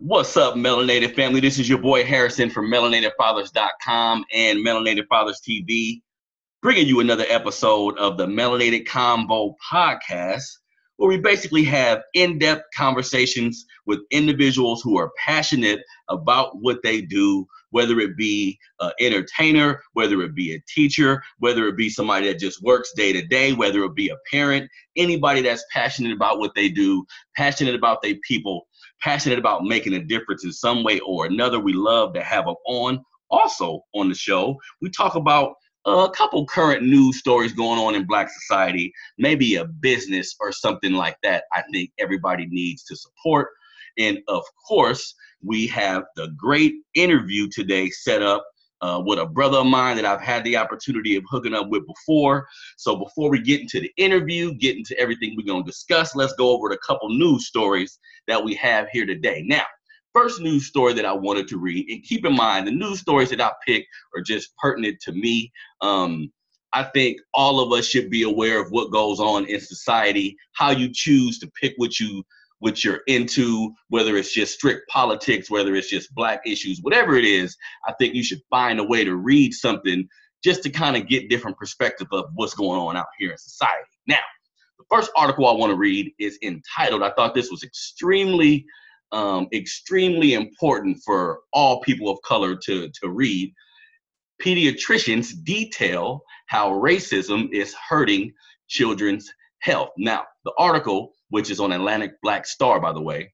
What's up, Melanated family? This is your boy Harrison from MelanatedFathers.com and Melanated Fathers TV, bringing you another episode of the Melanated Convo podcast, where we basically have in depth conversations with individuals who are passionate about what they do, whether it be an entertainer, whether it be a teacher, whether it be somebody that just works day to day, whether it be a parent, anybody that's passionate about what they do, passionate about their people passionate about making a difference in some way or another. We love to have them on. Also on the show, we talk about a couple current news stories going on in Black society, maybe a business or something like that. I think everybody needs to support. And of course, we have the great interview today set up uh, with a brother of mine that I've had the opportunity of hooking up with before. So before we get into the interview, get into everything we're going to discuss, let's go over a couple news stories that we have here today. Now, first news story that I wanted to read, and keep in mind the news stories that I pick are just pertinent to me. Um, I think all of us should be aware of what goes on in society, how you choose to pick what you what you're into, whether it's just strict politics, whether it's just black issues, whatever it is, I think you should find a way to read something just to kind of get different perspective of what's going on out here in society. Now, the first article I want to read is entitled, I thought this was extremely, um, extremely important for all people of color to, to read. Pediatricians detail how racism is hurting children's health. Now, the article which is on Atlantic Black Star, by the way,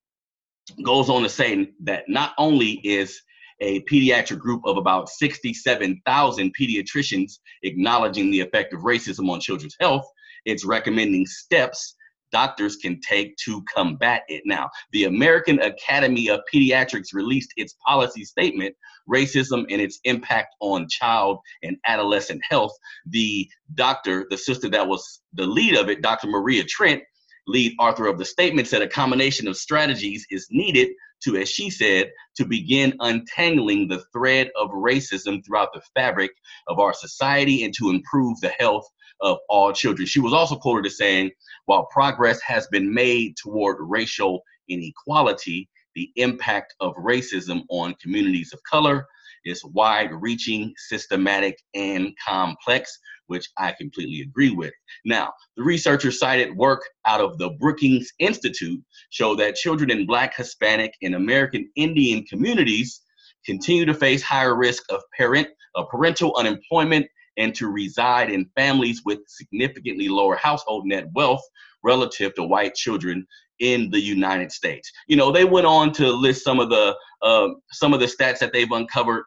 goes on to say that not only is a pediatric group of about 67,000 pediatricians acknowledging the effect of racism on children's health, it's recommending steps doctors can take to combat it. Now, the American Academy of Pediatrics released its policy statement, Racism and its Impact on Child and Adolescent Health. The doctor, the sister that was the lead of it, Dr. Maria Trent, lead author of the statement, said a combination of strategies is needed to, as she said, to begin untangling the thread of racism throughout the fabric of our society and to improve the health of all children. She was also quoted as saying, while progress has been made toward racial inequality, the impact of racism on communities of color is wide reaching, systematic, and complex which I completely agree with. Now, the researchers cited work out of the Brookings Institute show that children in Black, Hispanic, and American Indian communities continue to face higher risk of parent of parental unemployment and to reside in families with significantly lower household net wealth relative to white children in the United States. You know, they went on to list some of the uh, some of the stats that they've uncovered.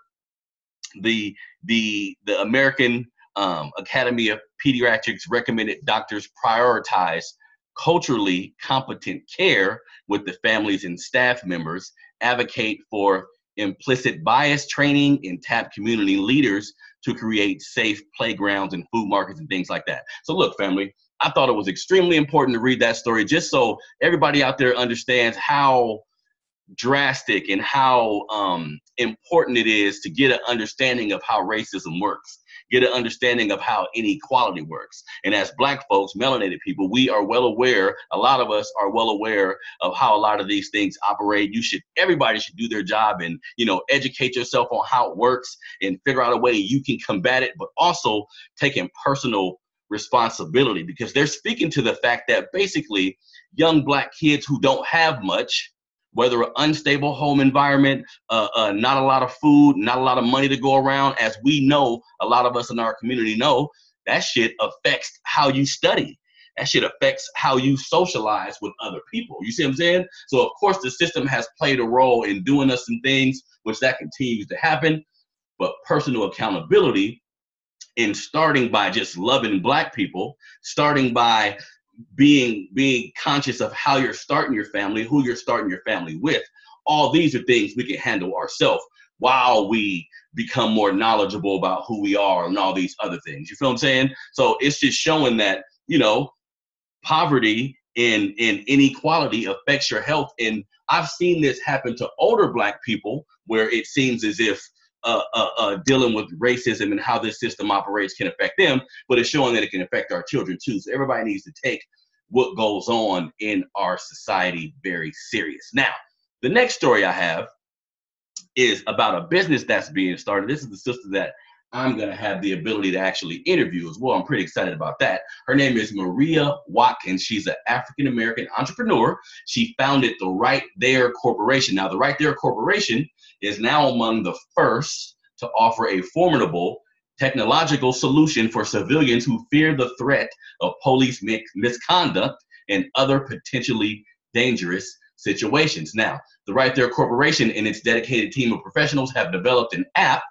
The the the American um, Academy of Pediatrics recommended doctors prioritize culturally competent care with the families and staff members, advocate for implicit bias training, and tap community leaders to create safe playgrounds and food markets and things like that. So, look, family, I thought it was extremely important to read that story just so everybody out there understands how drastic and how um, important it is to get an understanding of how racism works get an understanding of how inequality works. And as black folks, melanated people, we are well aware, a lot of us are well aware of how a lot of these things operate. You should, everybody should do their job and, you know, educate yourself on how it works and figure out a way you can combat it, but also taking personal responsibility because they're speaking to the fact that basically young black kids who don't have much whether an unstable home environment, uh, uh, not a lot of food, not a lot of money to go around, as we know, a lot of us in our community know, that shit affects how you study. That shit affects how you socialize with other people. You see what I'm saying? So of course the system has played a role in doing us some things, which that continues to happen. But personal accountability in starting by just loving black people, starting by being being conscious of how you're starting your family, who you're starting your family with. All these are things we can handle ourselves while we become more knowledgeable about who we are and all these other things. You feel what I'm saying? So it's just showing that, you know, poverty and, and inequality affects your health. And I've seen this happen to older black people where it seems as if uh, uh, uh, dealing with racism and how this system operates can affect them, but it's showing that it can affect our children too. So everybody needs to take what goes on in our society very serious. Now, The next story I have is about a business that's being started. This is the sister that I'm going to have the ability to actually interview as well. I'm pretty excited about that. Her name is Maria Watkins. She's an African American entrepreneur. She founded the Right There Corporation. Now, the Right There Corporation is now among the first to offer a formidable technological solution for civilians who fear the threat of police misconduct and other potentially dangerous situations. Now, the Right There Corporation and its dedicated team of professionals have developed an app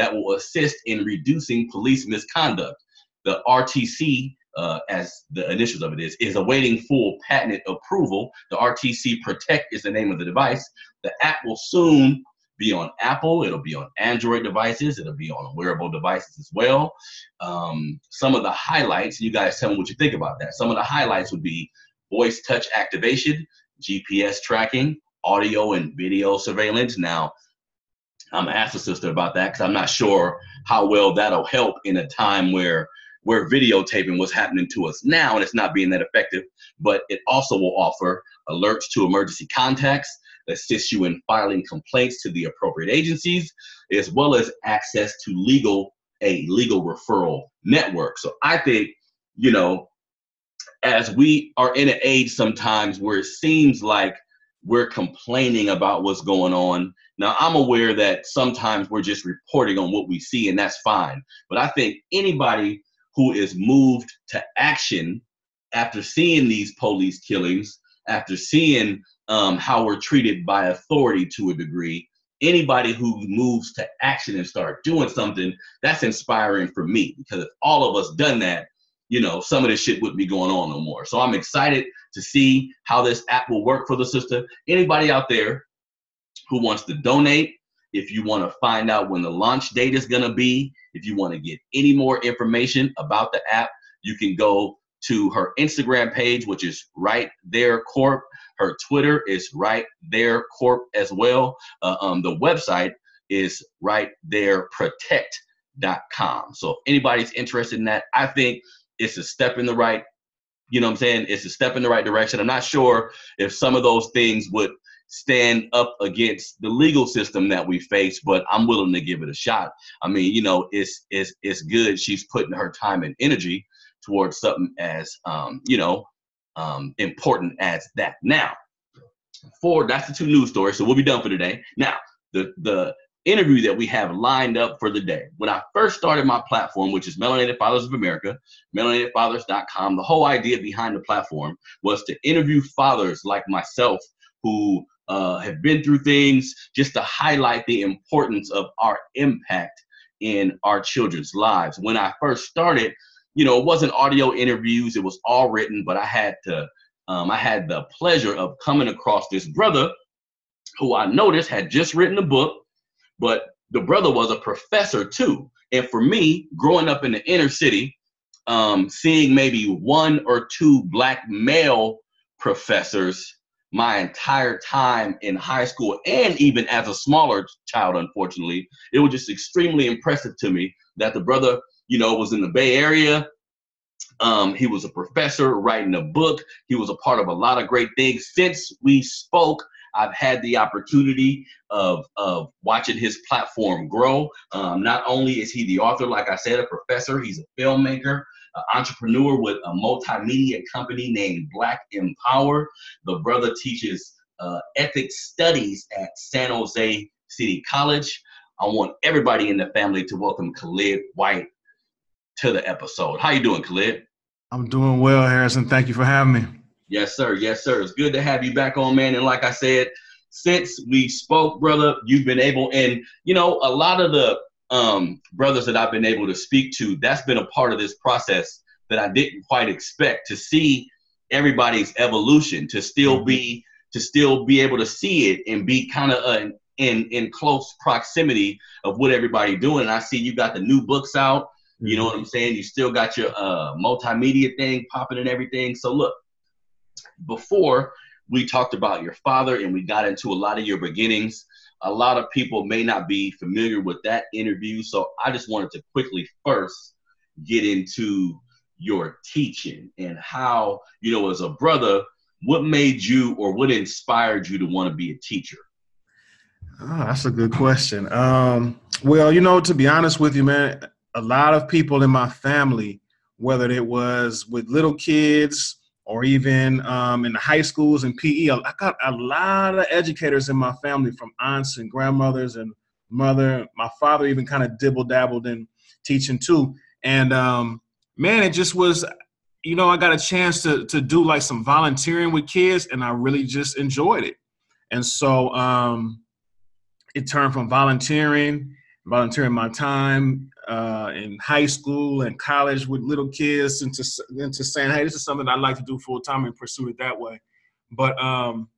that will assist in reducing police misconduct. The RTC, uh, as the initials of it is, is awaiting full patent approval. The RTC Protect is the name of the device. The app will soon be on Apple, it'll be on Android devices, it'll be on wearable devices as well. Um, some of the highlights, you guys tell me what you think about that. Some of the highlights would be voice touch activation, GPS tracking, audio and video surveillance. Now, I'm gonna ask the sister about that because I'm not sure how well that'll help in a time where we're videotaping what's happening to us now and it's not being that effective. But it also will offer alerts to emergency contacts, assist you in filing complaints to the appropriate agencies, as well as access to legal a legal referral network. So I think, you know, as we are in an age sometimes where it seems like we're complaining about what's going on. Now, I'm aware that sometimes we're just reporting on what we see, and that's fine. But I think anybody who is moved to action after seeing these police killings, after seeing um, how we're treated by authority to a degree, anybody who moves to action and start doing something, that's inspiring for me because if all of us done that, you know, some of this shit wouldn't be going on no more. So I'm excited to see how this app will work for the sister. Anybody out there who wants to donate, if you want to find out when the launch date is going to be, if you want to get any more information about the app, you can go to her Instagram page, which is right there corp. Her Twitter is right there corp as well. Uh, um, the website is right there protect.com. So if anybody's interested in that, I think it's a step in the right, you know what I'm saying? It's a step in the right direction. I'm not sure if some of those things would stand up against the legal system that we face, but I'm willing to give it a shot. I mean, you know, it's it's it's good. She's putting her time and energy towards something as um, you know, um, important as that. Now, for that's the two news stories. So we'll be done for today. Now, the the interview that we have lined up for the day. When I first started my platform, which is Melanated Fathers of America, melanatedfathers.com, the whole idea behind the platform was to interview fathers like myself who uh, have been through things just to highlight the importance of our impact in our children's lives. When I first started, you know, it wasn't audio interviews, it was all written, but I had to, um, I had the pleasure of coming across this brother who I noticed had just written a book but the brother was a professor too. And for me, growing up in the inner city, um, seeing maybe one or two black male professors my entire time in high school and even as a smaller child, unfortunately, it was just extremely impressive to me that the brother, you know, was in the Bay Area. Um, he was a professor writing a book. He was a part of a lot of great things. Since we spoke, I've had the opportunity of, of watching his platform grow. Um, not only is he the author, like I said, a professor, he's a filmmaker, an entrepreneur with a multimedia company named Black Empower. The brother teaches uh, ethnic studies at San Jose City College. I want everybody in the family to welcome Khalid White to the episode. How you doing, Khalid? I'm doing well, Harrison. Thank you for having me. Yes, sir. Yes, sir. It's good to have you back on, man. And like I said, since we spoke, brother, you've been able, and you know, a lot of the um, brothers that I've been able to speak to, that's been a part of this process that I didn't quite expect to see everybody's evolution, to still mm-hmm. be, to still be able to see it and be kind of uh, in in close proximity of what everybody doing. And I see you got the new books out. You know mm-hmm. what I'm saying? You still got your uh, multimedia thing popping and everything. So look, before we talked about your father and we got into a lot of your beginnings. A lot of people may not be familiar with that interview, so I just wanted to quickly first get into your teaching and how, you know, as a brother, what made you or what inspired you to want to be a teacher? Oh, that's a good question. Um, well, you know, to be honest with you, man, a lot of people in my family, whether it was with little kids or even um, in the high schools and PE, I got a lot of educators in my family from aunts and grandmothers and mother. My father even kind of dibble dabbled in teaching too. And um, man, it just was, you know, I got a chance to to do like some volunteering with kids, and I really just enjoyed it. And so um, it turned from volunteering, volunteering my time uh, in high school and college with little kids into into saying, hey, this is something I'd like to do full time and pursue it that way. But um,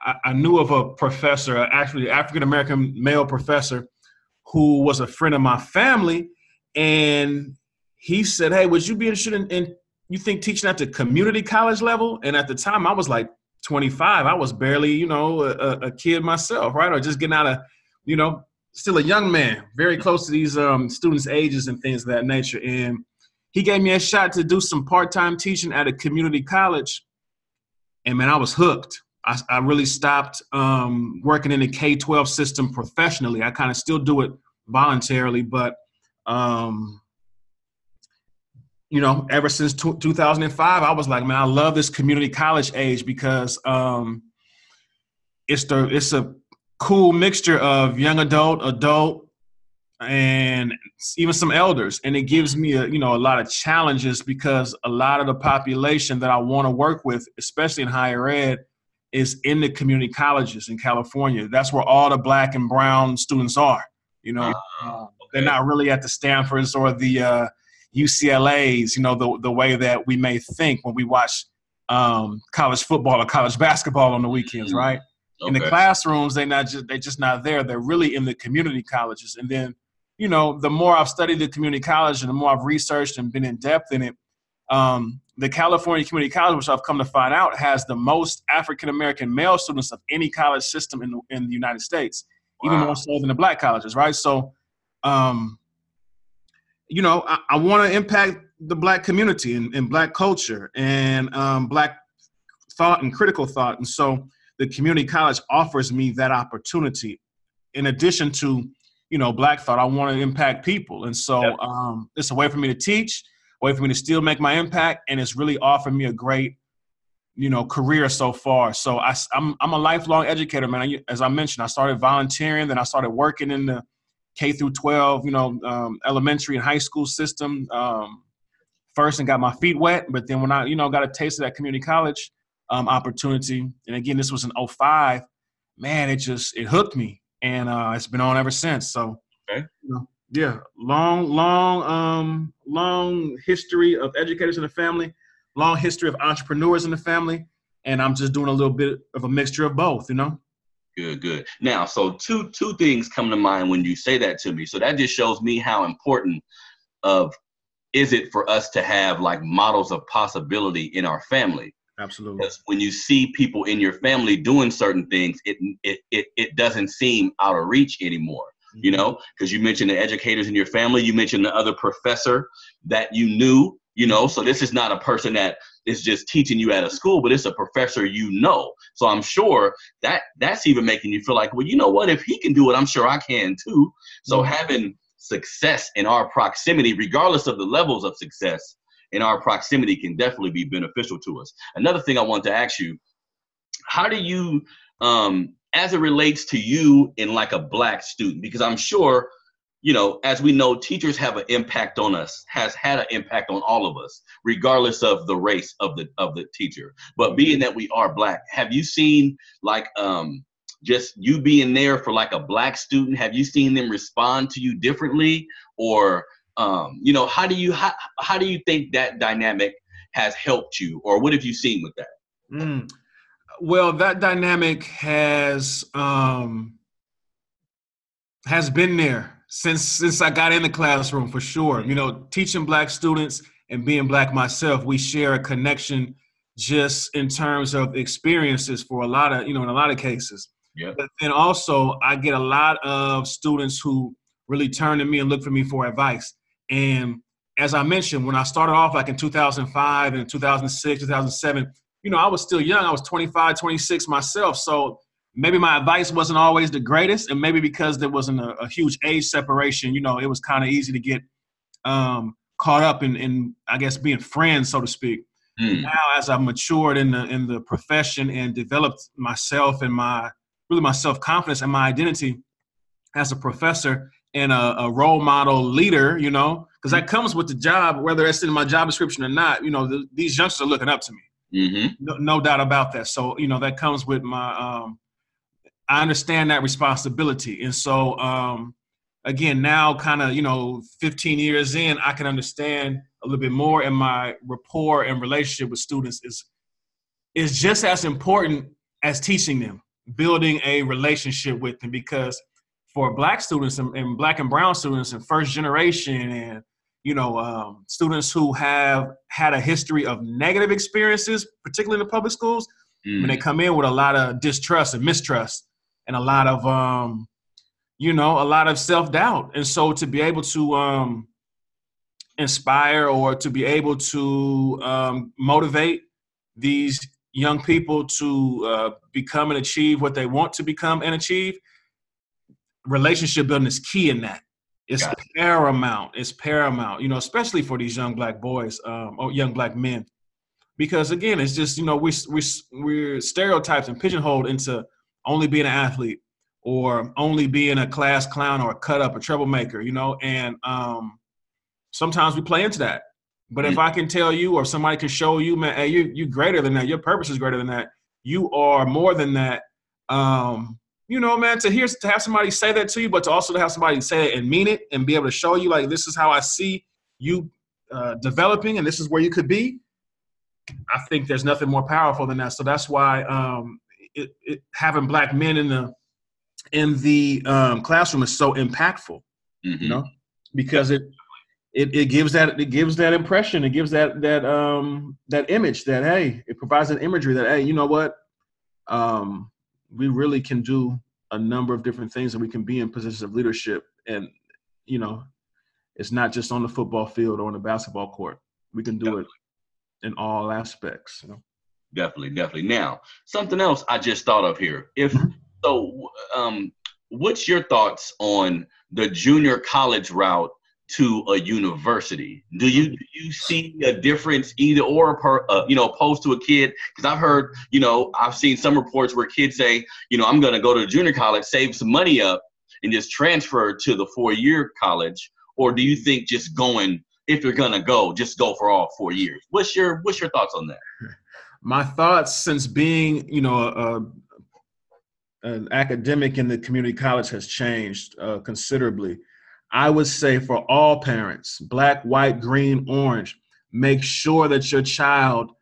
I, I, knew of a professor, actually African American male professor, who was a friend of my family, and he said, "Hey, would you be interested in, in you think teaching at the community college level?" And at the time, I was like 25. I was barely, you know, a, a kid myself, right, or just getting out of, you know, still a young man, very close to these um, students' ages and things of that nature. And he gave me a shot to do some part-time teaching at a community college, and man, I was hooked. I, I really stopped um, working in the K-12 system professionally. I kind of still do it voluntarily, but um, you know, ever since t- 2005, I was like, man, I love this community college age because um, it's the it's a cool mixture of young adult, adult, and even some elders, and it gives me a you know a lot of challenges because a lot of the population that I want to work with, especially in higher ed, is in the community colleges in California. That's where all the black and brown students are. You know, uh, okay. they're not really at the Stanfords or the uh, UCLA's, you know, the, the way that we may think when we watch um, college football or college basketball on the weekends, mm-hmm. right? Okay. In the classrooms, they not just they're just not there. They're really in the community colleges. And then, you know, the more I've studied the community college and the more I've researched and been in depth in it, um, the California Community College, which I've come to find out, has the most African American male students of any college system in the, in the United States, wow. even more so than the black colleges, right? So, um, you know, I, I want to impact the black community and, and black culture and um, black thought and critical thought. And so the community college offers me that opportunity. In addition to, you know, black thought, I want to impact people. And so yep. um, it's a way for me to teach, a way for me to still make my impact. And it's really offered me a great, you know, career so far. So I, I'm, I'm a lifelong educator, man. As I mentioned, I started volunteering, then I started working in the K through 12, you know, um, elementary and high school system um, first and got my feet wet. But then when I, you know, got a taste of that community college um, opportunity, and again, this was in 05, man, it just, it hooked me. And uh, it's been on ever since. So, okay. You know, yeah, long, long, um, long history of educators in the family, long history of entrepreneurs in the family. And I'm just doing a little bit of a mixture of both, you know? Good, good. Now, so two two things come to mind when you say that to me. So that just shows me how important of is it for us to have like models of possibility in our family. Absolutely. Because when you see people in your family doing certain things, it it it, it doesn't seem out of reach anymore. Mm-hmm. You know, because you mentioned the educators in your family, you mentioned the other professor that you knew you know so this is not a person that is just teaching you at a school but it's a professor you know so i'm sure that that's even making you feel like well you know what if he can do it i'm sure i can too so mm-hmm. having success in our proximity regardless of the levels of success in our proximity can definitely be beneficial to us another thing i want to ask you how do you um as it relates to you in like a black student because i'm sure you know, as we know, teachers have an impact on us, has had an impact on all of us, regardless of the race of the of the teacher. But being that we are black, have you seen like um just you being there for like a black student, have you seen them respond to you differently? Or um, you know, how do you how, how do you think that dynamic has helped you, or what have you seen with that? Mm. Well, that dynamic has um has been there since since I got in the classroom for sure. You know, teaching black students and being black myself, we share a connection just in terms of experiences for a lot of, you know, in a lot of cases. Yeah. But then also I get a lot of students who really turn to me and look for me for advice. And as I mentioned, when I started off like in 2005 and 2006, 2007, you know, I was still young. I was 25, 26 myself. So maybe my advice wasn't always the greatest. And maybe because there wasn't a, a huge age separation, you know, it was kind of easy to get um, caught up in, in, I guess, being friends, so to speak. Mm. Now, as I've matured in the in the profession and developed myself and my really my self confidence and my identity as a professor and a, a role model leader, you know, because that comes with the job, whether that's in my job description or not. You know, the, these youngsters are looking up to me. Mm-hmm. No, no, doubt about that. So, you know, that comes with my. Um, I understand that responsibility, and so um, again, now kind of you know, 15 years in, I can understand a little bit more, and my rapport and relationship with students is is just as important as teaching them, building a relationship with them, because for black students and, and, black and brown students and first generation and you know um, students who have had a history of negative experiences particularly in the public schools mm. when they come in with a lot of distrust and mistrust and a lot of um, you know a lot of self-doubt and so to be able to um, inspire or to be able to um, motivate these young people to uh, become and achieve what they want to become and achieve relationship building is key in that. It's paramount. It's paramount, you know, especially for these young black boys um, or young black men. Because again, it's just, you know, we, we, we're stereotyped and pigeonholed into only being an athlete or only being a class clown or a cut up, a troublemaker, you know, and um, sometimes we play into that. But mm-hmm. if I can tell you or somebody can show you, man, hey, you, you're greater than that. Your purpose is greater than that. You are more than that. Um, you know, man, to hear to have somebody say that to you, but to also to have somebody say it and mean it and be able to show you like this is how I see you uh, developing and this is where you could be. I think there's nothing more powerful than that. So that's why um, it, it, having black men in the in the um, classroom is so impactful. Mm-hmm. You know, because it it, it gives that it gives that impression it gives that that um that image that hey it provides an imagery that hey you know what um we really can do a number of different things and we can be in positions of leadership. And you know it's not just on the football field or on the basketball court. We can do definitely. it in all aspects you know. Definitely definitely. Now something else i just thought of here. If mm-hmm. so um what's your thoughts on the junior college route to a university. Do you do you see a difference either or per uh, you know opposed to a kid? Because I've heard you know I've seen some reports where kids say you know I'm going to go to junior college, save some money up, and just transfer to the four year college. Or do you think just going if you're going to go, just go for all four years? What's your what's your thoughts on that? My thoughts since being you know a, an academic in the community college has changed uh, considerably. I would say for all parents, black, white, green, orange, make sure that your child,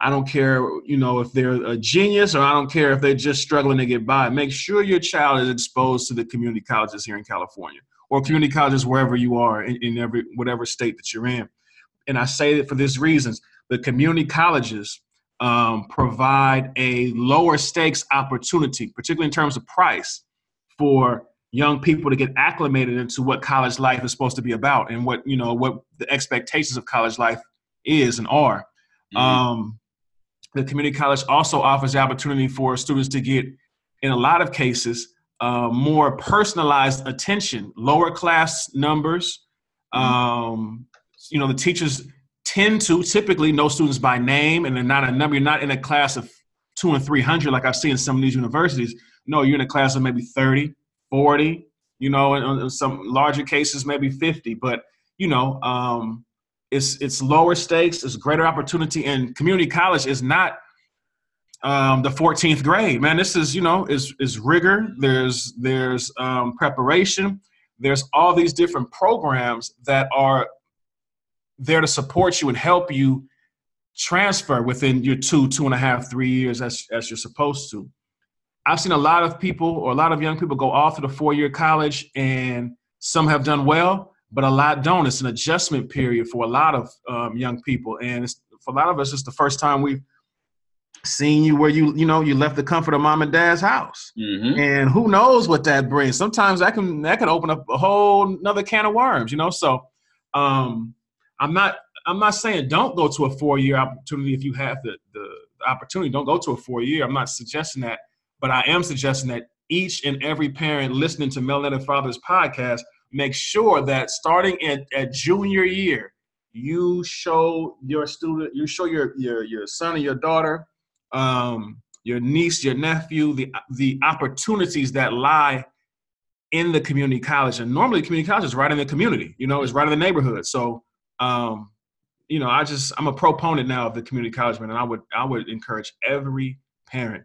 I don't care, you know, if they're a genius or I don't care if they're just struggling to get by, make sure your child is exposed to the community colleges here in California or community colleges wherever you are in, in every whatever state that you're in. And I say that for these reasons. The community colleges um, provide a lower stakes opportunity, particularly in terms of price, for young people to get acclimated into what college life is supposed to be about and what you know what the expectations of college life is and are. Mm-hmm. Um, the community college also offers the opportunity for students to get, in a lot of cases, uh, more personalized attention, lower class numbers. Mm-hmm. Um, you know, the teachers tend to typically know students by name, and they're not a number. You're not in a class of two and three hundred like I've seen in some of these universities. No, you're in a class of maybe 30, 40, you know, in, some larger cases, maybe 50. But, you know, um, it's, it's lower stakes, it's greater opportunity, and community college is not um, the 14th grade. Man, this is, you know, is, is rigor, there's, there's um, preparation, there's all these different programs that are there to support you and help you transfer within your two, two and a half, three years as, as you're supposed to. I've seen a lot of people or a lot of young people go off to the four year college, and some have done well, but a lot don't. It's an adjustment period for a lot of um, young people, and for a lot of us, it's the first time we've seen you where you you know you left the comfort of mom and dad's house, mm-hmm. and who knows what that brings. Sometimes that can that can open up a whole another can of worms, you know. So um, I'm not I'm not saying don't go to a four year opportunity if you have the the opportunity, don't go to a four year. I'm not suggesting that, but I am suggesting that each and every parent listening to Melanated Fathers podcast make sure that starting at, at junior year, you show your student, you show your your your son or your daughter, um, your niece, your nephew, the the opportunities that lie in the community college. And normally, community college is right in the community. You know, it's right in the neighborhood. So, um, you know, I just I'm a proponent now of the community college man, and I would I would encourage every parent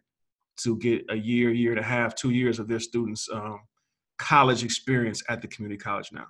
to get a year, year and a half, two years of their students' um, college experience at the community college now.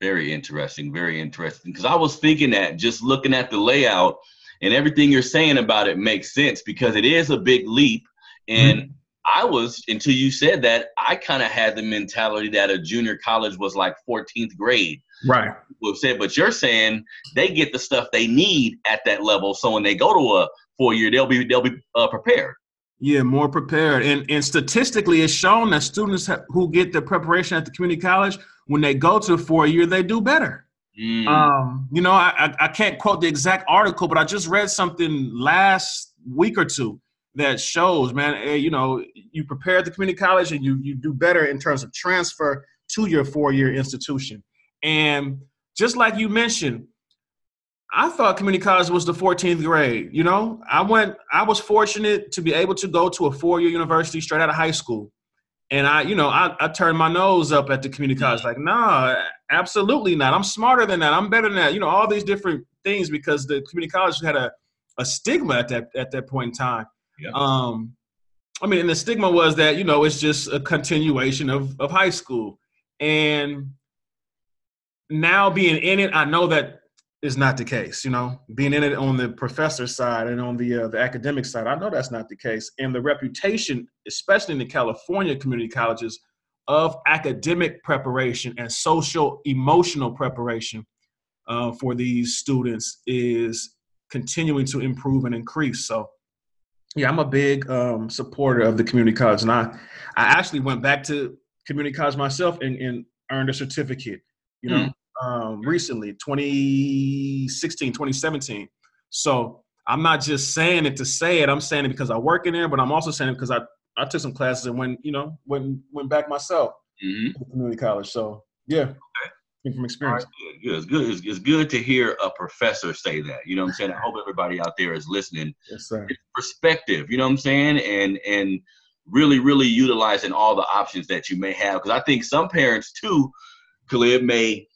Very interesting. Very interesting. Because I was thinking that just looking at the layout and everything you're saying about it makes sense because it is a big leap. And mm-hmm. I was, until you said that, I kind of had the mentality that a junior college was like 14th grade. Right. We've said, but you're saying they get the stuff they need at that level. So when they go to a four year, they'll be they'll be uh, prepared. Yeah, more prepared. And and statistically, it's shown that students who get the preparation at the community college, when they go to four year, they do better. Mm. Um, you know, I, I can't quote the exact article, but I just read something last week or two that shows, man, eh, you know, you prepare at the community college and you you do better in terms of transfer to your four year institution. And just like you mentioned, I thought community college was the 14th grade. You know, I went, I was fortunate to be able to go to a four year university straight out of high school. And I, you know, I, I turned my nose up at the community college, like, nah, absolutely not. I'm smarter than that. I'm better than that. You know, all these different things because the community college had a, a stigma at that at that point in time. Yeah. Um, I mean, and the stigma was that you know it's just a continuation of of high school, and now being in it, I know that is not the case. You know, being in it on the professor side and on the uh, the academic side, I know that's not the case. And the reputation, especially in the California community colleges, of academic preparation and social emotional preparation uh, for these students is continuing to improve and increase. So, yeah, I'm a big um, supporter of the community college, and I I actually went back to community college myself and, and earned a certificate. You know. Mm um, recently, 2016, 2017. So I'm not just saying it to say it. I'm saying it because I work in there, but I'm also saying it because I, I took some classes and went, you know, went went back myself mm-hmm. to community college. So yeah. Okay. From experience. Right, good. It's good. It's, it's, good to hear a professor say that. You know what I'm saying? I hope everybody out there is listening. Yes, sir. perspective, you know what I'm saying? And and really, really utilizing all the options that you may have. Because I think some parents too, Khalid, may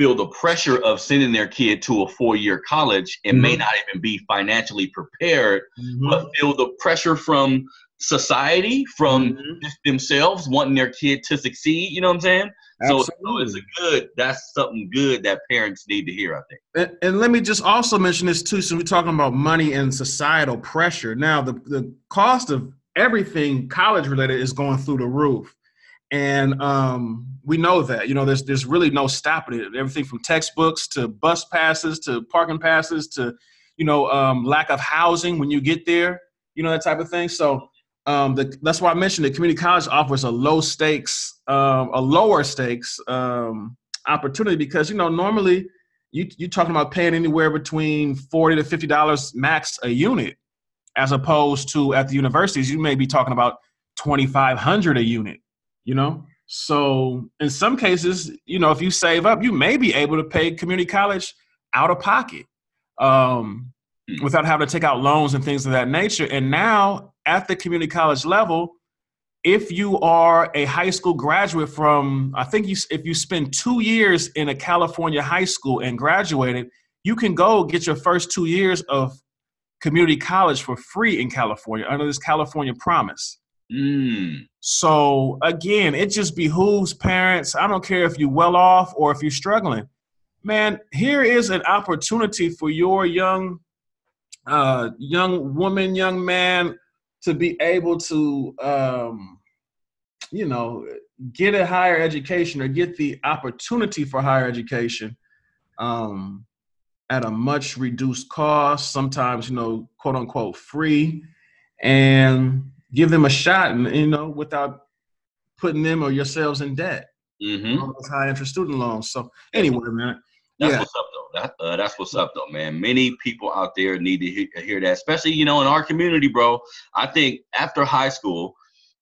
feel the pressure of sending their kid to a four-year college and mm-hmm. may not even be financially prepared, mm-hmm. but feel the pressure from society, from mm-hmm. themselves wanting their kid to succeed. You know what I'm saying? So, so, it's a good. That's something good that parents need to hear. I think. And, and let me just also mention this too. So we're talking about money and societal pressure. Now, the the cost of everything college related is going through the roof and um, we know that you know there's there's really no stopping it. Everything from textbooks to bus passes to parking passes to you know um, lack of housing when you get there, you know that type of thing. So um, the, that's why I mentioned that community college offers a low stakes, um, a lower stakes um, opportunity because you know normally you you're talking about paying anywhere between forty to fifty dollars max a unit, as opposed to at the universities you may be talking about twenty five hundred a unit you know? So in some cases you know if you save up you may be able to pay community college out of pocket um, mm. without having to take out loans and things of that nature. And now at the community college level if you are a high school graduate from i think you if you spend two years in a california high school and graduated you can go get your first two years of community college for free in california under this california promise Mm. So again, it just behooves parents. I don't care if you're well off or if you're struggling. Man, here is an opportunity for your young, uh, young woman, young man, to be able to, um, you know, get a higher education or get the opportunity for higher education um, at a much reduced cost. Sometimes, you know, quote unquote, free, and give them a shot, and you know, without putting them or yourselves in debt. Mm-hmm. Those high interest student loans. So anyway, man, That's yeah. what's up, though. That, uh, that's what's up, though, man. Many people out there need to hear, hear that, especially you know in our community, bro. I think after high school,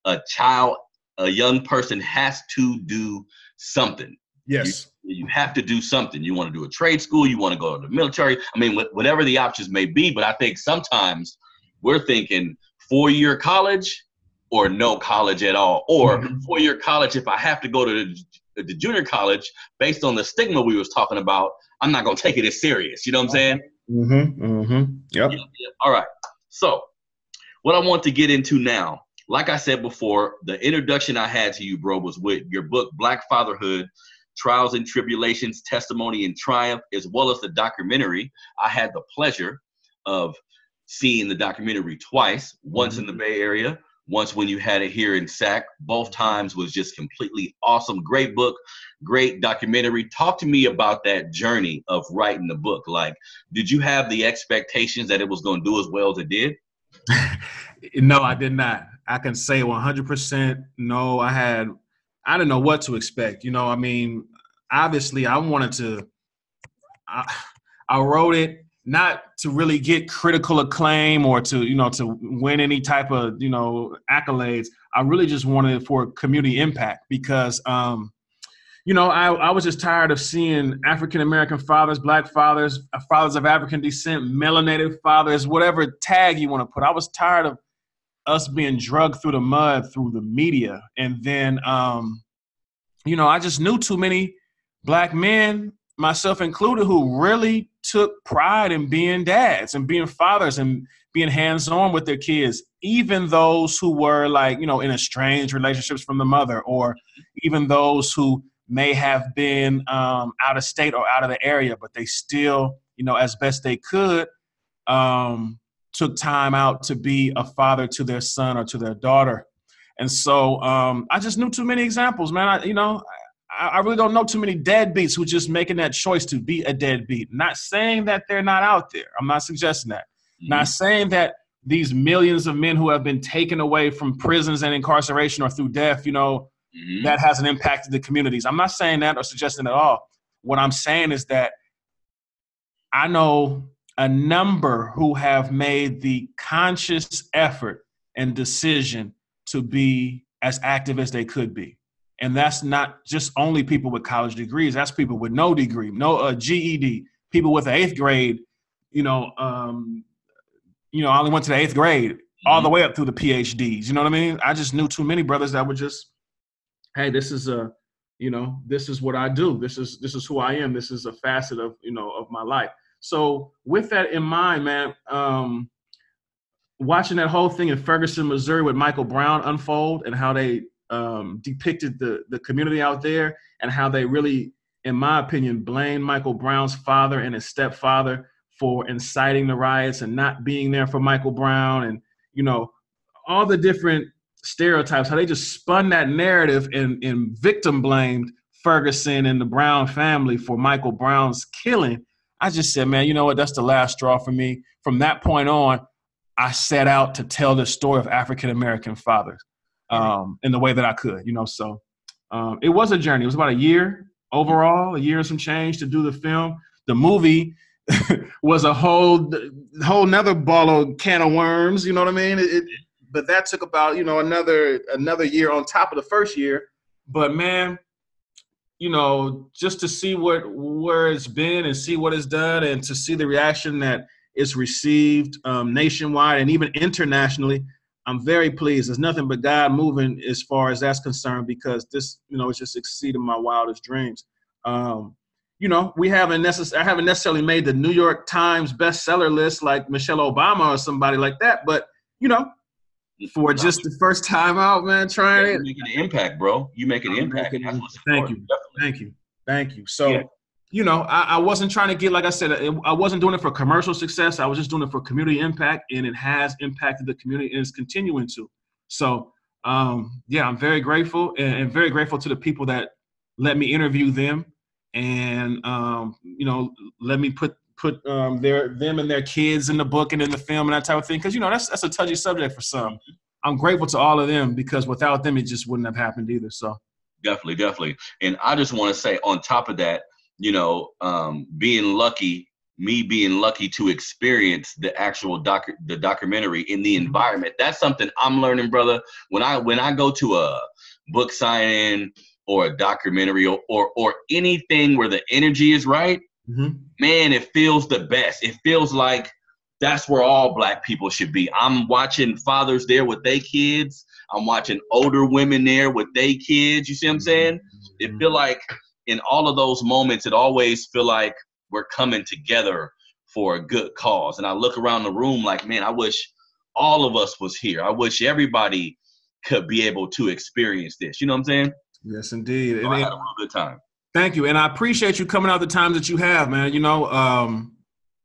a child, a young person has to do something. Yes. You, you have to do something. You want to do a trade school. You want to go to the military. I mean, whatever the options may be. But I think sometimes we're thinking four year college or no college at all, or mm-hmm. four year college if I have to go to the, the, junior college based on the stigma we was talking about. I'm not gonna take it as serious. You know what I'm saying? Mm-hmm. Mm-hmm. Yep. Yeah, yeah. All right. So, what I want to get into now, like I said before, the introduction I had to you, bro, was with your book Black Fatherhood trials and tribulations, testimony and triumph, as well as the documentary. I had the pleasure of seeing the documentary twice, once mm-hmm. in the mm-hmm. Bay Area, once when you had it here in SAC. Both times was just completely awesome. Great book, great documentary. Talk to me about that journey of writing the book. Like, did you have the expectations that it was going to do as well as it did? no, I did not. I can say 100% no. I had I didn't know what to expect. You know, I mean, obviously, I wanted to. I, I wrote it not to really get critical acclaim or to you know to win any type of you know accolades. I really just wanted it for community impact because um, you know I, I was just tired of seeing African American fathers, Black fathers, fathers of African descent, melanated fathers, whatever tag you want to put. I was tired of us being drugged through the mud through the media. And then, um, you know, I just knew too many black men, myself included, who really took pride in being dads and being fathers and being hands on with their kids, even those who were like, you know, in estranged relationships from the mother, or even those who may have been um, out of state or out of the area, but they still, you know, as best they could, um, took time out to be a father to their son or to their daughter. And so um, I just knew too many examples, man. I, you know, I, really don't know too many deadbeats who just making that choice to be a deadbeat. Not saying that they're not out there. I'm not suggesting that. Mm-hmm. Not saying that these millions of men who have been taken away from prisons and incarceration or through death, you know, mm-hmm. that hasn't impacted the communities. I'm not saying that or suggesting at all. What I'm saying is that I know a number who have made the conscious effort and decision to be as active as they could be. And that's not just only people with college degrees, that's people with no degree, no uh, GED, people with the eighth grade, you know, um, you know, I only went to the eighth grade mm-hmm. all the way up through the PhDs. You know what I mean? I just knew too many brothers that were just, hey, this is a, you know, this is what I do. This is this is who I am. This is a facet of you know of my life. So with that in mind, man, um, watching that whole thing in Ferguson, Missouri, with Michael Brown unfold and how they um, depicted the the community out there and how they really, in my opinion, blamed Michael Brown's father and his stepfather for inciting the riots and not being there for Michael Brown and you know all the different stereotypes how they just spun that narrative and, and victim blamed Ferguson and the Brown family for Michael Brown's killing I just said, man, you know what? That's the last straw for me. From that point on, I set out to tell the story of African American fathers um, in the way that I could, you know. So um, it was a journey. It was about a year overall, a year and some change to do the film. The movie was a whole whole another ball of can of worms. You know what I mean? It, it, but that took about you know another another year on top of the first year. But man, you know, just to see what where it's been and see what it's done, and to see the reaction that it's received um, nationwide and even internationally, I'm very pleased. There's nothing but God moving as far as that's concerned because this, you know, it's just exceeding my wildest dreams. Um, you know, we haven't necessarily, I haven't necessarily made the New York Times bestseller list like Michelle Obama or somebody like that, but you know, for just the first time out, man. Trying yeah, it, making an impact, bro. You make an I'm impact. Thank you, definitely. thank you, thank you. So, yeah. You know, I, I, wasn't trying to get, like I said, I wasn't doing it for commercial success. I was just doing it for community impact, and it has impacted the community, and it's continuing to. So, um, yeah, I'm very grateful, and, and very grateful to the people that let me interview them, and um, you know, let me put put um, their them and their kids in the book and in the film and that type of thing because you know that's that's a touchy subject for some. I'm grateful to all of them because without them it just wouldn't have happened either. So definitely, definitely, and I just want to say on top of that, you know, um, being lucky, me being lucky to experience the actual doc the documentary in the mm-hmm. environment. That's something I'm learning, brother. When I when I go to a book signing or a documentary or or, or anything where the energy is right, mm-hmm. man, it feels the best. It feels like that's where all black people should be. I'm watching fathers there with their kids. I'm watching older women there with their kids. You see what I'm saying? It feel like in all of those moments, it always feel like we're coming together for a good cause. And I look around the room like, man, I wish all of us was here. I wish everybody could be able to experience this. You know what I'm saying? Yes, indeed. So and I had a real good time. Thank you, and I appreciate you coming out the times that you have, man. You know, um,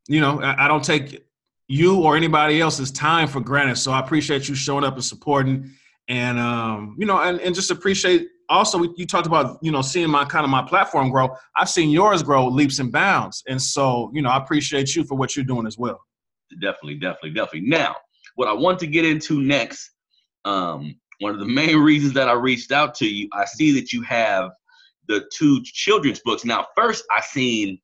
you know, I, I don't take you or anybody else's time for granted. So I appreciate you showing up and supporting, and um, you know, and, and just appreciate also you talked about you know seeing my kind of my platform grow. I've seen yours grow leaps and bounds, and so you know I appreciate you for what you're doing as well. Definitely, definitely, definitely. Now, what I want to get into next, um, one of the main reasons that I reached out to you, I see that you have the two children's books. Now, first I seen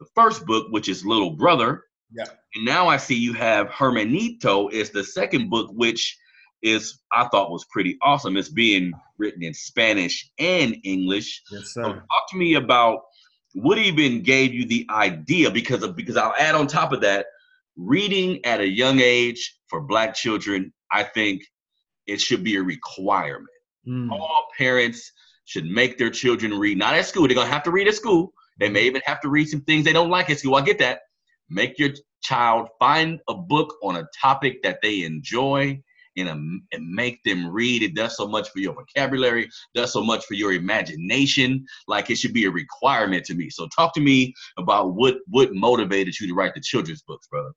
the first book, which is Little Brother. Yeah. And now I see you have Hermanito is the second book, which is I thought was pretty awesome. It's being written in Spanish and English. Yes, sir. So talk to me about what even gave you the idea because of because I'll add on top of that, reading at a young age for black children, I think it should be a requirement. Mm. All parents should make their children read, not at school. They're gonna have to read at school. They may even have to read some things they don't like at school. I get that. Make your child find a book on a topic that they enjoy and, um, and make them read. It does so much for your vocabulary, does so much for your imagination. Like it should be a requirement to me. So talk to me about what what motivated you to write the children's books, brother.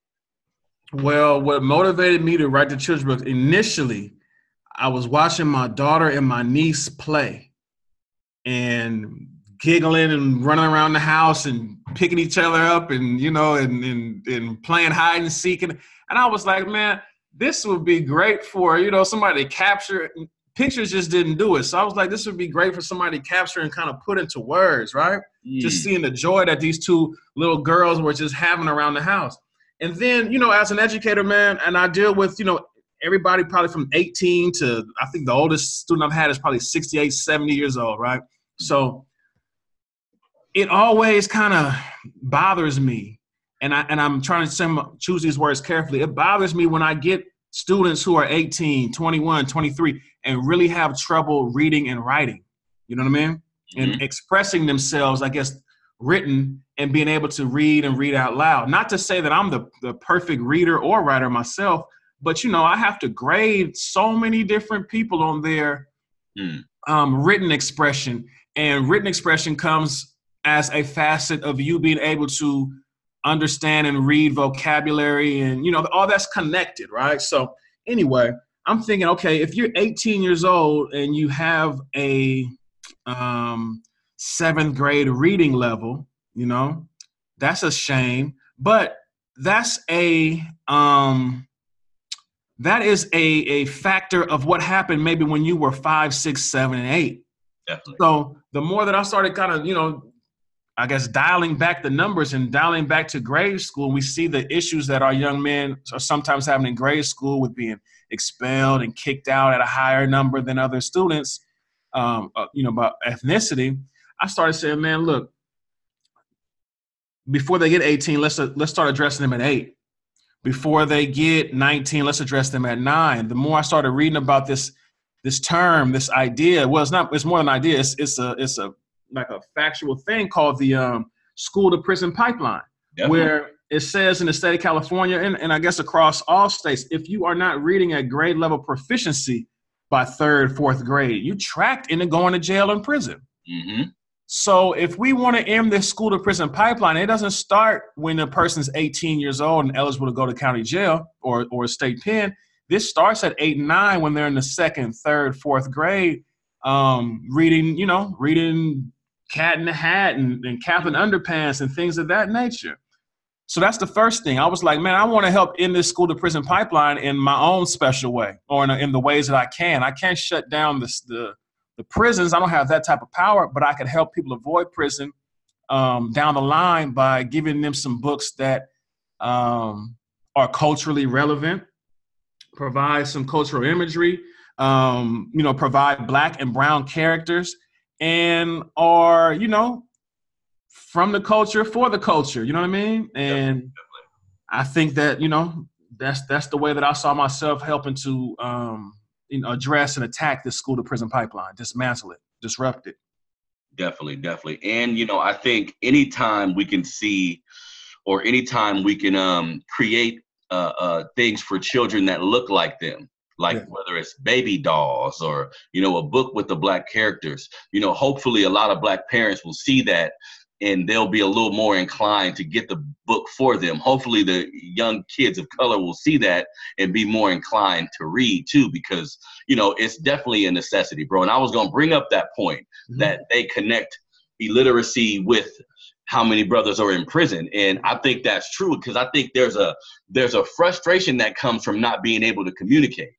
Well, what motivated me to write the children's books initially, I was watching my daughter and my niece play, and giggling and running around the house and picking each other up and you know and and, and playing hide and seek and, and I was like, man, this would be great for you know somebody to capture. Pictures just didn't do it, so I was like, this would be great for somebody to capture and kind of put into words, right? Mm. Just seeing the joy that these two little girls were just having around the house. And then, you know, as an educator, man, and I deal with, you know, everybody probably from 18 to I think the oldest student I've had is probably 68, 70 years old, right? So it always kind of bothers me, and I and I'm trying to choose these words carefully. It bothers me when I get students who are 18, 21, 23, and really have trouble reading and writing. You know what I mean? Mm-hmm. And expressing themselves, I guess, written and being able to read and read out loud. Not to say that I'm the, the perfect reader or writer myself, but you know, I have to grade so many different people on their mm. um, written expression. And written expression comes as a facet of you being able to understand and read vocabulary and you know all that's connected right so anyway i'm thinking okay if you're 18 years old and you have a um, seventh grade reading level you know that's a shame but that's a um that is a a factor of what happened maybe when you were five six seven and eight Definitely. so the more that i started kind of you know I guess dialing back the numbers and dialing back to grade school, we see the issues that our young men are sometimes having in grade school with being expelled and kicked out at a higher number than other students, um, uh, you know, about ethnicity. I started saying, man, look, before they get 18, let's uh, let's start addressing them at eight. Before they get 19, let's address them at nine. The more I started reading about this this term, this idea, well, it's not. It's more than an idea. It's it's a it's a like a factual thing called the um, school to prison pipeline, Definitely. where it says in the state of California and, and I guess across all states, if you are not reading at grade level proficiency by third, fourth grade, you tracked into going to jail and prison. Mm-hmm. So if we want to end this school to prison pipeline, it doesn't start when a person's 18 years old and eligible to go to county jail or, or state pen. This starts at eight and nine when they're in the second, third, fourth grade, um, reading, you know, reading cat in the hat and, and Captain Underpants and things of that nature. So that's the first thing. I was like, man, I want to help in this school to prison pipeline in my own special way or in, in the ways that I can. I can't shut down this, the, the prisons. I don't have that type of power, but I can help people avoid prison um, down the line by giving them some books that um, are culturally relevant, provide some cultural imagery, um, you know, provide black and brown characters, and are you know from the culture for the culture. You know what I mean? And definitely. I think that you know that's that's the way that I saw myself helping to um, you know address and attack this school to prison pipeline, dismantle it, disrupt it. Definitely, definitely. And you know, I think anytime we can see or anytime we can um, create uh, uh, things for children that look like them, like yeah. whether it's baby dolls or you know a book with the black characters you know hopefully a lot of black parents will see that and they'll be a little more inclined to get the book for them. Hopefully, the young kids of color will see that and be more inclined to read too, because you know it's definitely a necessity, bro. And I was gonna bring up that point mm-hmm. that they connect illiteracy with how many brothers are in prison, and I think that's true because I think there's a there's a frustration that comes from not being able to communicate.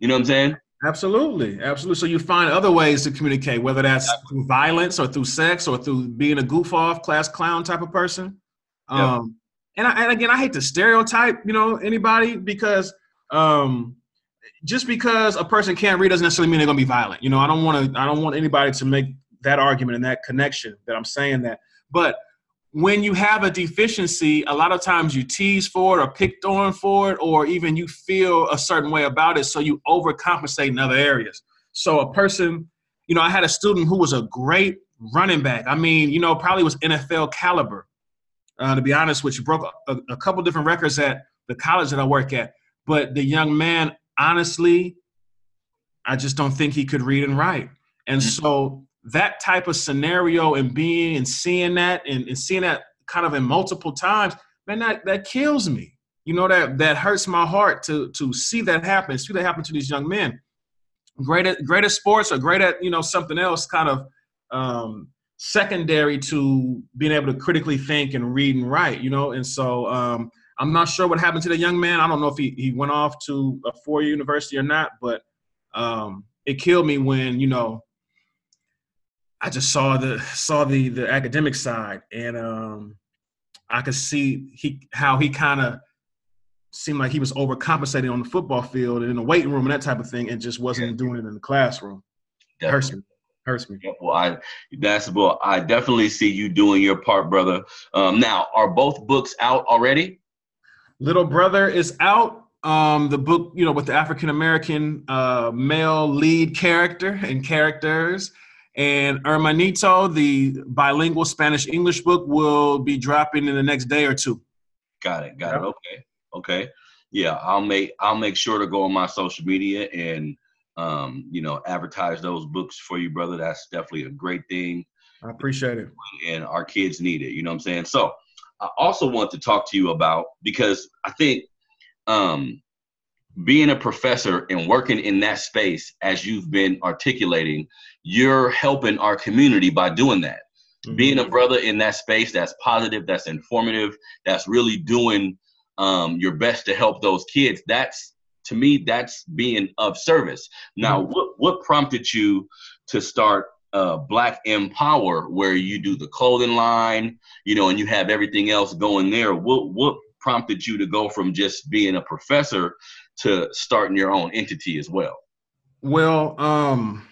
You know what I'm saying? Absolutely, absolutely. So you find other ways to communicate, whether that's through violence or through sex or through being a goof off, class clown type of person. Um, and, I, and again, I hate to stereotype, you know, anybody because um, just because a person can't read doesn't necessarily mean they're gonna be violent. You know, I don't want to. I don't want anybody to make that argument and that connection that I'm saying that. But when you have a deficiency, a lot of times you tease for it or picked on for it, or even you feel a certain way about it, so you overcompensate in other areas. So a person, you know, I had a student who was a great running back. I mean, you know, probably was NFL caliber. Uh, to be honest, which broke a, a couple different records at the college that I work at. But the young man, honestly, I just don't think he could read and write. And mm-hmm. so that type of scenario and being and seeing that and, and seeing that kind of in multiple times, man, that, that kills me. You know, that that hurts my heart to to see that happen, see that happen to these young men. Great at great at sports or great at, you know, something else kind of um secondary to being able to critically think and read and write, you know. And so um I'm not sure what happened to the young man. I don't know if he, he went off to a four year university or not, but um, it killed me when, you know, I just saw the saw the the academic side, and um, I could see he how he kind of seemed like he was overcompensating on the football field and in the weight room and that type of thing, and just wasn't yeah. doing it in the classroom. Definitely. Hurts me. Hurts me. Yeah, well, I that's well, I definitely see you doing your part, brother. Um, now, are both books out already? Little Brother is out. Um, the book, you know, with the African American uh, male lead character and characters. And Hermanito, the bilingual Spanish English book, will be dropping in the next day or two. Got it. Got yep. it. Okay. Okay. Yeah, I'll make I'll make sure to go on my social media and um, you know, advertise those books for you, brother. That's definitely a great thing. I appreciate it. And our kids need it. You know what I'm saying? So I also want to talk to you about because I think um, being a professor and working in that space as you've been articulating you're helping our community by doing that mm-hmm. being a brother in that space that's positive that's informative that's really doing um, your best to help those kids that's to me that's being of service now mm-hmm. what, what prompted you to start uh, black empower where you do the clothing line you know and you have everything else going there what what prompted you to go from just being a professor to starting your own entity as well? Well, um,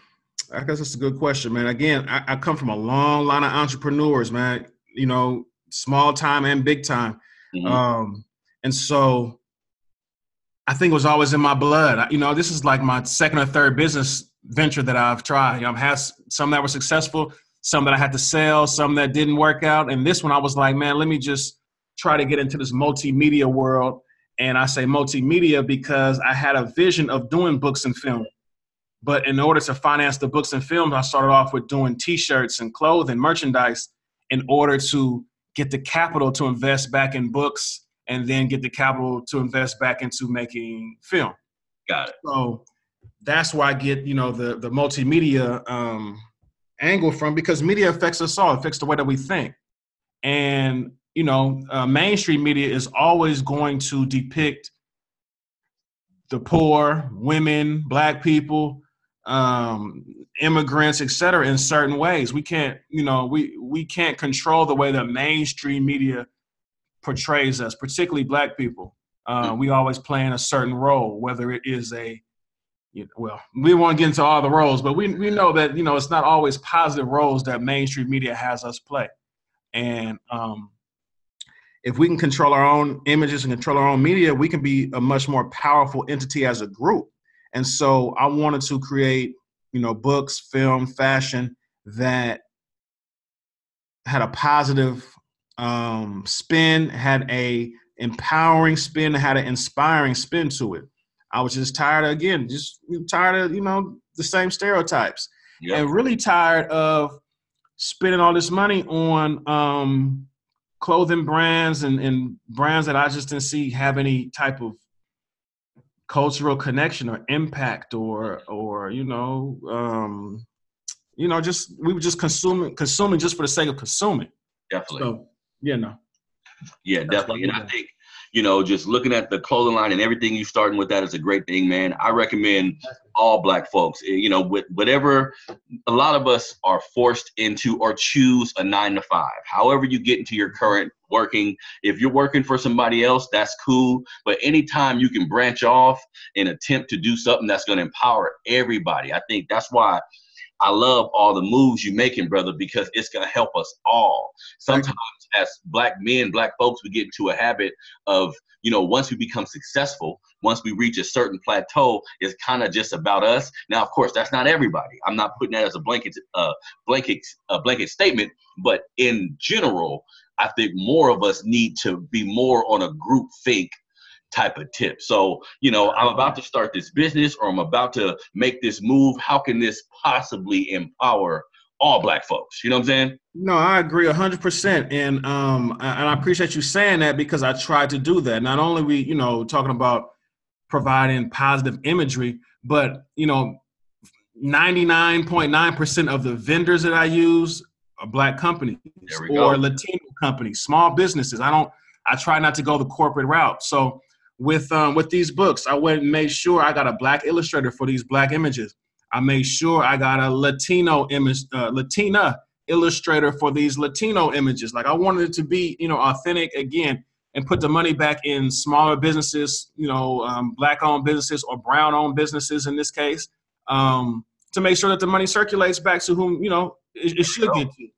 I guess that's a good question, man. Again, I, I, come from a long line of entrepreneurs, man. You know, small time and big time, mm-hmm. um, and so I think it was always in my blood. I, you know, this is like my second or third business venture that I've tried. You know, I've had some that were successful, some that I had to sell, some that didn't work out, and this one I was like, man, let me just try to get into this multimedia world and I say multimedia because I had a vision of doing books and film. But in order to finance the books and films, I started off with doing t-shirts and clothing, merchandise, in order to get the capital to invest back in books and then get the capital to invest back into making film. Got it. So that's why I get, you know, the the multimedia um, angle from because media affects us all, it affects the way that we think. And you know, uh, mainstream media is always going to depict the poor, women, black people, um, immigrants, et cetera, in certain ways. We can't, you know, we we can't control the way that mainstream media portrays us, particularly Black people. Uh, we always play in a certain role, whether it is a you know, well, we won't get into all the roles, but we we know that you know it's not always positive roles that mainstream media has us play, and um, if we can control our own images and control our own media, we can be a much more powerful entity as a group. And so I wanted to create, you know, books, film, fashion that had a positive um, spin, had a empowering spin, had an inspiring spin to it. I was just tired of, again, just tired of, you know, the same stereotypes. Yep. And really tired of spending all this money on um, clothing brands and, and brands that I just didn't see have any type of cultural connection or impact or or you know um you know just we were just consuming consuming just for the sake of consuming. Definitely. So yeah no. Yeah definitely. and i think you know, just looking at the clothing line and everything you starting with that is a great thing, man. I recommend all black folks, eh, you know, with whatever a lot of us are forced into or choose a nine to five. However, you get into your current working, if you're working for somebody else, that's cool. But anytime you can branch off and attempt to do something that's going to empower everybody, I think that's why I love all the moves you're making, brother, because it's going to help us all. Sometimes, as black men, black folks, we get into a habit of, you know, once we become successful, once we reach a certain plateau, it's kind of just about us. Now, of course, that's not everybody. I'm not putting that as a blanket, uh, blanket, a blanket statement, but in general, I think more of us need to be more on a group think type of tip. So, you know, I'm about to start this business or I'm about to make this move. How can this possibly empower all black folks? You know what I'm saying? No, I agree 100%. And um and I appreciate you saying that because I tried to do that. Not only we, you know, talking about providing positive imagery, but, you know, 99.9% of the vendors that I use are black companies or go. Latino companies, small businesses. I don't I try not to go the corporate route. So with um, with these books. I went and made sure I got a black illustrator for these black images. I made sure I got a Latino image, uh, Latina illustrator for these Latino images. Like I wanted it to be, you know, authentic again, and put the money back in smaller businesses, you know, um, black-owned businesses or brown-owned businesses in this case, um, to make sure that the money circulates back to whom you know it, it should get to.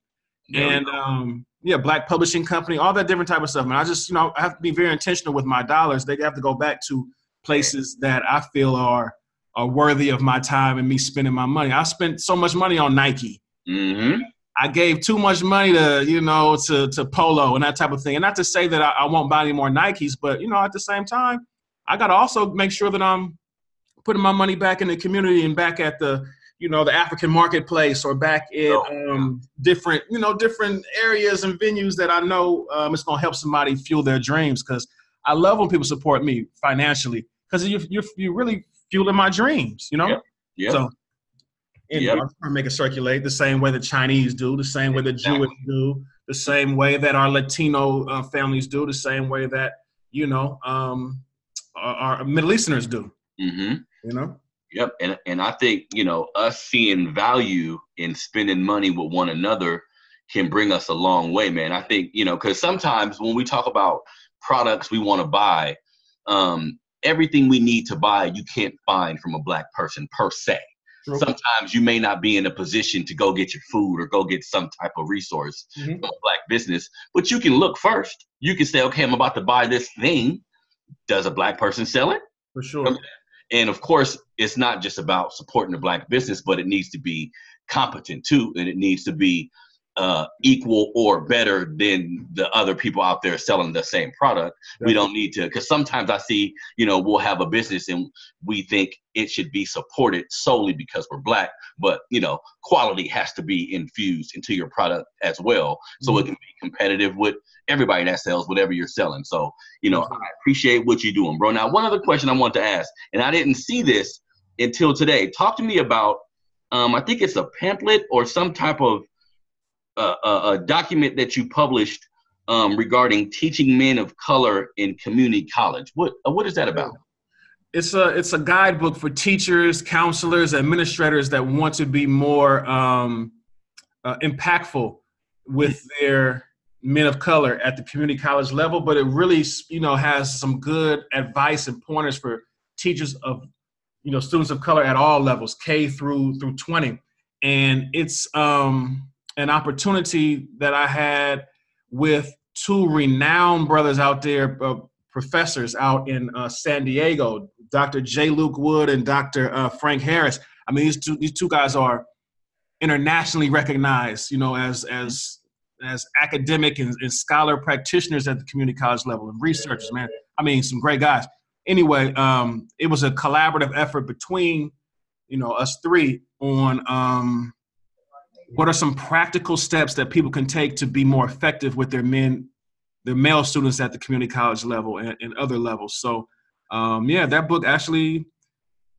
And um, yeah, black publishing company, all that different type of stuff. And I just, you know, I have to be very intentional with my dollars. They have to go back to places that I feel are are worthy of my time and me spending my money. I spent so much money on Nike. Mm-hmm. I gave too much money to, you know, to to Polo and that type of thing. And not to say that I, I won't buy any more Nikes, but you know, at the same time, I got to also make sure that I'm putting my money back in the community and back at the you know the African marketplace or back in um, different you know different areas and venues that I know um, it's gonna help somebody fuel their dreams because I love when people support me financially because you you're, you're really fueling my dreams you know yeah, yeah. so and yep. I'm trying to make it circulate the same way the Chinese do, the same way the Jewish do, the same way that our Latino uh, families do, the same way that you know um, our, our Middle Easterners do. Mm-hmm. You know. Yep, and and I think you know us seeing value in spending money with one another can bring us a long way, man. I think you know because sometimes when we talk about products we want to buy, um, everything we need to buy you can't find from a black person per se. True. Sometimes you may not be in a position to go get your food or go get some type of resource mm-hmm. from a black business, but you can look first. You can say, okay, I'm about to buy this thing. Does a black person sell it? For sure. And of course, it's not just about supporting the black business, but it needs to be competent too, and it needs to be uh, equal or better than the other people out there selling the same product. Yeah. We don't need to, because sometimes I see, you know, we'll have a business and we think it should be supported solely because we're black, but you know, quality has to be infused into your product as well, so mm-hmm. it can be competitive with everybody that sells whatever you're selling. So, you know, I appreciate what you're doing, bro. Now, one other question I want to ask, and I didn't see this until today. Talk to me about, um, I think it's a pamphlet or some type of a, a document that you published um, regarding teaching men of color in community college. What uh, what is that about? it's a it's a guidebook for teachers, counselors, administrators that want to be more um, uh, impactful with their men of color at the community college level. But it really, you know, has some good advice and pointers for teachers of, you know, students of color at all levels, K through through 20. And it's um, an opportunity that I had with two renowned brothers out there, uh, professors out in uh, San Diego, Dr. J. Luke Wood and Dr. Uh, Frank Harris. I mean, these two these two guys are internationally recognized, you know, as as as academic and, and, scholar practitioners at the community college level and researchers, man. I mean, some great guys. Anyway, um, it was a collaborative effort between, you know, us three on um, what are some practical steps that people can take to be more effective with their men, their male students at the community college level and, and other levels. So, um, yeah, that book actually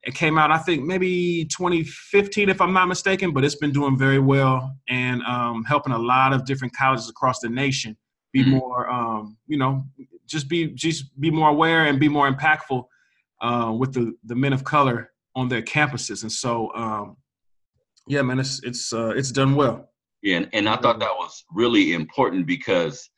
it came out, I think, maybe 2015, if I'm not mistaken, but it's been doing very well and um, helping a lot of different colleges across the nation be mm-hmm. more, um, you know, just be just be more aware and be more impactful uh, with the the men of color on their campuses. And so, um, yeah, man, it's it's uh, it's done well. Yeah, and, and I thought that was really important because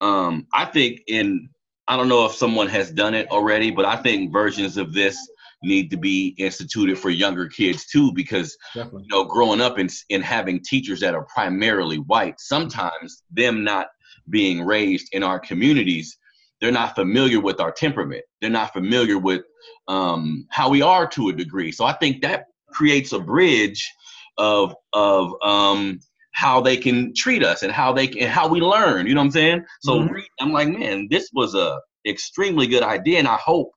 um, I think in I don't know if someone has done it already, but I think versions of this need to be instituted for younger kids too because Definitely. you know growing up and, and having teachers that are primarily white sometimes them not being raised in our communities they're not familiar with our temperament they're not familiar with um, how we are to a degree so i think that creates a bridge of of um, how they can treat us and how they can how we learn you know what i'm saying so mm-hmm. i'm like man this was a extremely good idea and i hope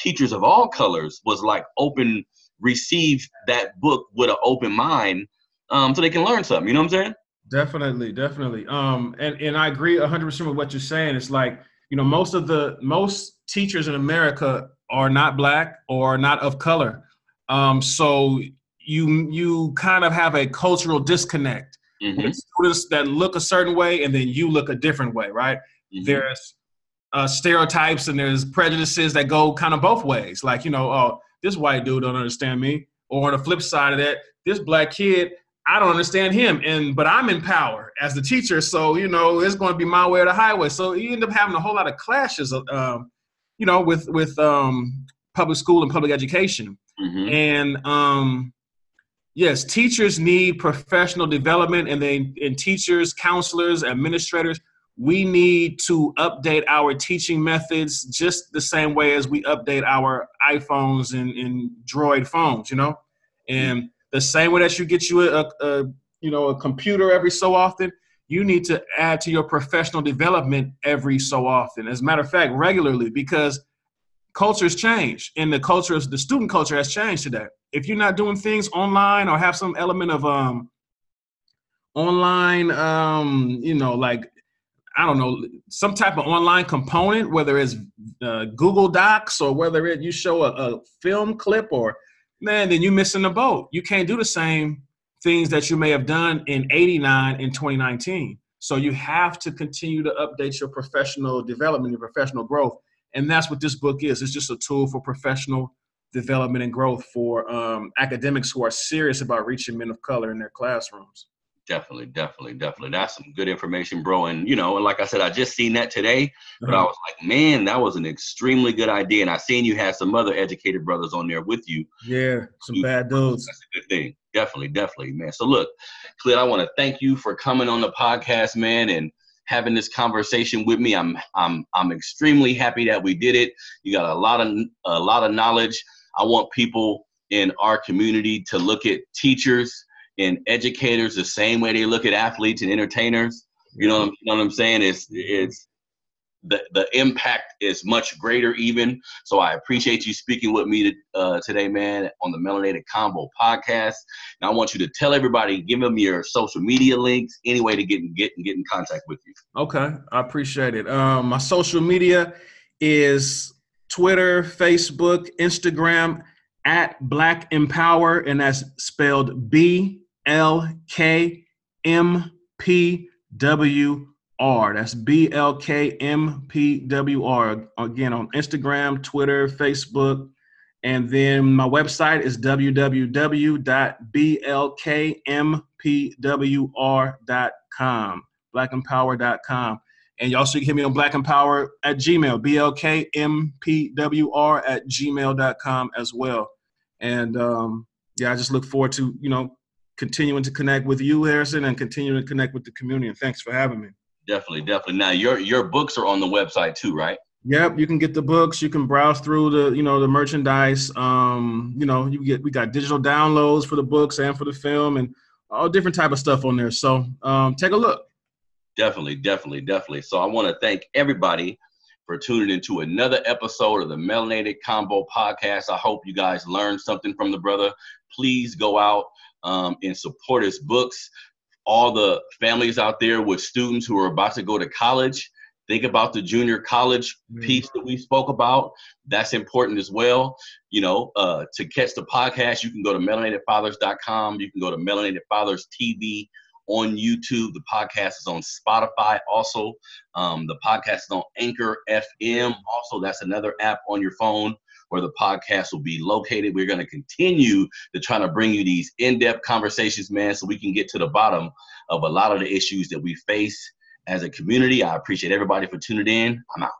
teachers of all colors was like open, receive that book with an open mind um, so they can learn something. You know what I'm saying? Definitely, definitely. Um, and, and I agree 100% with what you're saying. It's like, you know, most of the, most teachers in America are not black or not of color. Um, so you, you kind of have a cultural disconnect mm-hmm. students that look a certain way and then you look a different way, right? Mm-hmm. There's uh, stereotypes and there's prejudices that go kind of both ways. Like, you know, oh, this white dude don't understand me. Or on the flip side of that, this black kid, I don't understand him. And but I'm in power as the teacher, so you know it's going to be my way or the highway. So you end up having a whole lot of clashes, um, you know, with with um, public school and public education. Mm-hmm. And um, yes, teachers need professional development, and they and teachers, counselors, administrators we need to update our teaching methods just the same way as we update our iPhones and, and Droid phones, you know? And the same way that you get you a, a, you know a computer every so often, you need to add to your professional development every so often. As a matter of fact, regularly, because cultures change and the culture the student culture has changed today. If you're not doing things online or have some element of um online um you know like I don't know, some type of online component, whether it's uh, Google Docs or whether it you show a, a, film clip or man, then you're missing the boat. You can't do the same things that you may have done in 89 in 2019. So you have to continue to update your professional development, your professional growth. And that's what this book is. It's just a tool for professional development and growth for um, academics who are serious about reaching men of color in their classrooms. Definitely, definitely, definitely. That's some good information, bro. And you know, and like I said, I just seen that today, but uh-huh. I was like, man, that was an extremely good idea. And I seen you had some other educated brothers on there with you. Yeah, some bad dudes. That's a good thing. Definitely, definitely, man. So look, Clint, I want to thank you for coming on the podcast, man, and having this conversation with me. I'm I'm I'm extremely happy that we did it. You got a lot of a lot of knowledge. I want people in our community to look at teachers and educators the same way they look at athletes and entertainers. You know, you know what I'm saying? It's it's the the impact is much greater even. So I appreciate you speaking with me to, uh, today, man, on the Melanated Convo podcast. And I want you to tell everybody, give them your social media links, any way to get get get in contact with you. Okay, I appreciate it. Um, my social media is Twitter, Facebook, Instagram at Black Empower, and that's spelled B L K M P W R. That's B L K M P W R. Again, on Instagram, Twitter, Facebook, And then my website is www.blkmpwr.com, blackempower.com. And you also can hit me on Black Empower at Gmail, blkmpwr at gmail.com as well. And um, yeah, I just look forward to, you know, continuing to connect with you, Harrison, and continuing to connect with the community. And thanks for having me. Definitely, definitely. Now your your books are on the website too, right? Yep, you can get the books. You can browse through the, you know, the merchandise. Um, you know, you get we got digital downloads for the books and for the film, and all different type of stuff on there. So um, take a look. Definitely, definitely, definitely. So I want to thank everybody for tuning into another episode of the Melanated Convo Podcast. I hope you guys learned something from the brother. Please go out um, and support his books. All the families out there with students who are about to go to college Think about the junior college mm-hmm. piece that we spoke about. That's important as well. You know, uh, to catch the podcast, you can go to melanatedfathers.com. You can go to Melanated Fathers TV on YouTube. The podcast is on Spotify. Also, um, the podcast is on Anchor FM. Also, that's another app on your phone where the podcast will be located. We're going to continue to try to bring you these in-depth conversations, man, so we can get to the bottom of a lot of the issues that we face as a community. I appreciate everybody for tuning in. I'm out.